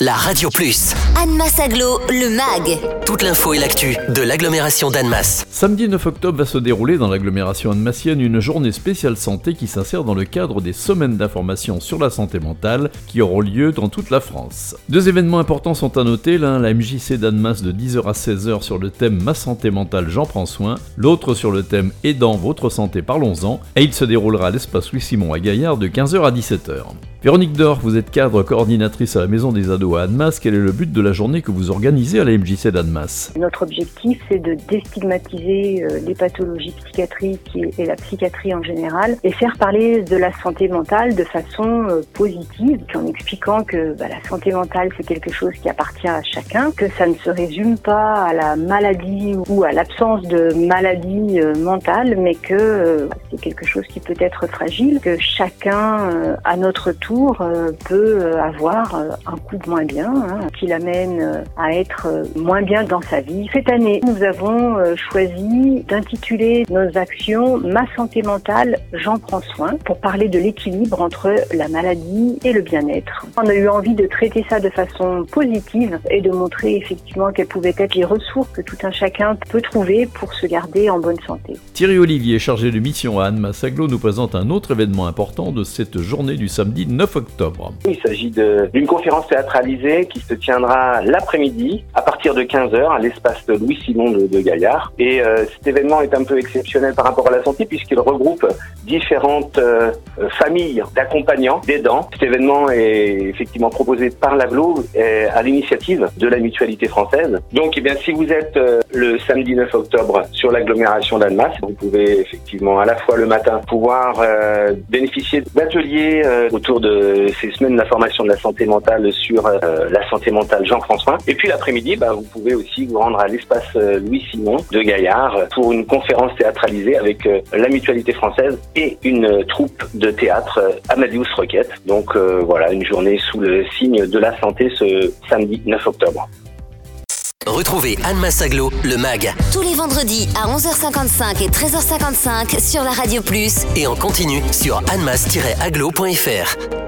la Radio Plus. Annemasse Aglo, le MAG. Toute l'info et l'actu de l'agglomération d'Annemasse. Samedi 9 octobre va se dérouler dans l'agglomération annemassienne une journée spéciale santé qui s'insère dans le cadre des semaines d'information sur la santé mentale qui auront lieu dans toute la France. Deux événements importants sont à noter, l'un la MJC d'Annemasse de 10h à 16h sur le thème Ma santé mentale, j'en prends soin, l'autre sur le thème Aidant votre santé, parlons-en, et il se déroulera à l'espace Louis-Simon à Gaillard de 15h à 17h. Véronique Dor, vous êtes cadre coordinatrice à la Maison des Ados à Annemasse. Quel est le but de la journée que vous organisez à la MJC d'Annemasse? Notre objectif, c'est de déstigmatiser euh, les pathologies psychiatriques et la psychiatrie en général et faire parler de la santé mentale de façon euh, positive, en expliquant que bah, la santé mentale, c'est quelque chose qui appartient à chacun, que ça ne se résume pas à la maladie ou à l'absence de maladie euh, mentale, mais que c'est quelque chose qui peut être fragile, que chacun, à notre tour, peut avoir un coup de moins bien hein, qui l'amène à être moins bien dans sa vie. Cette année, nous avons choisi d'intituler nos actions Ma santé mentale, j'en prends soin pour parler de l'équilibre entre la maladie et le bien-être. On a eu envie de traiter ça de façon positive et de montrer effectivement quelles pouvaient être les ressources que tout un chacun peut trouver pour se garder en bonne santé. Thierry Olivier, chargé de mission à Anne Massaglo, nous présente un autre événement important de cette journée du samedi 9 octobre. Il s'agit d'une conférence qui se tiendra l'après-midi à partir de 15h à l'espace de Louis Simon de, Gaillard. Et euh, cet événement est un peu exceptionnel par rapport à la santé puisqu'il regroupe différentes euh, familles d'accompagnants, d'aidants. Cet événement est effectivement proposé par l'AGLO à l'initiative de la mutualité française. Donc eh bien, si vous êtes euh, le samedi 9 octobre sur l'agglomération d'Annemasse, vous pouvez effectivement à la fois le matin pouvoir bénéficier d'ateliers autour de de ces semaines d'information de la santé mentale sur euh, la santé mentale Jean-François. Et puis l'après-midi, bah, vous pouvez aussi vous rendre à l'espace euh, Louis Simon de Gaillard pour une conférence théâtralisée avec euh, la mutualité française et une troupe de théâtre Amadeus Roquette. Donc voilà, une journée sous le signe de la santé ce samedi 9 octobre. Retrouvez Anne Massaglo, le MAG. Tous les vendredis à 11h55 et 13h55 sur la Radio Plus. Et en continu sur annemass-aglo.fr.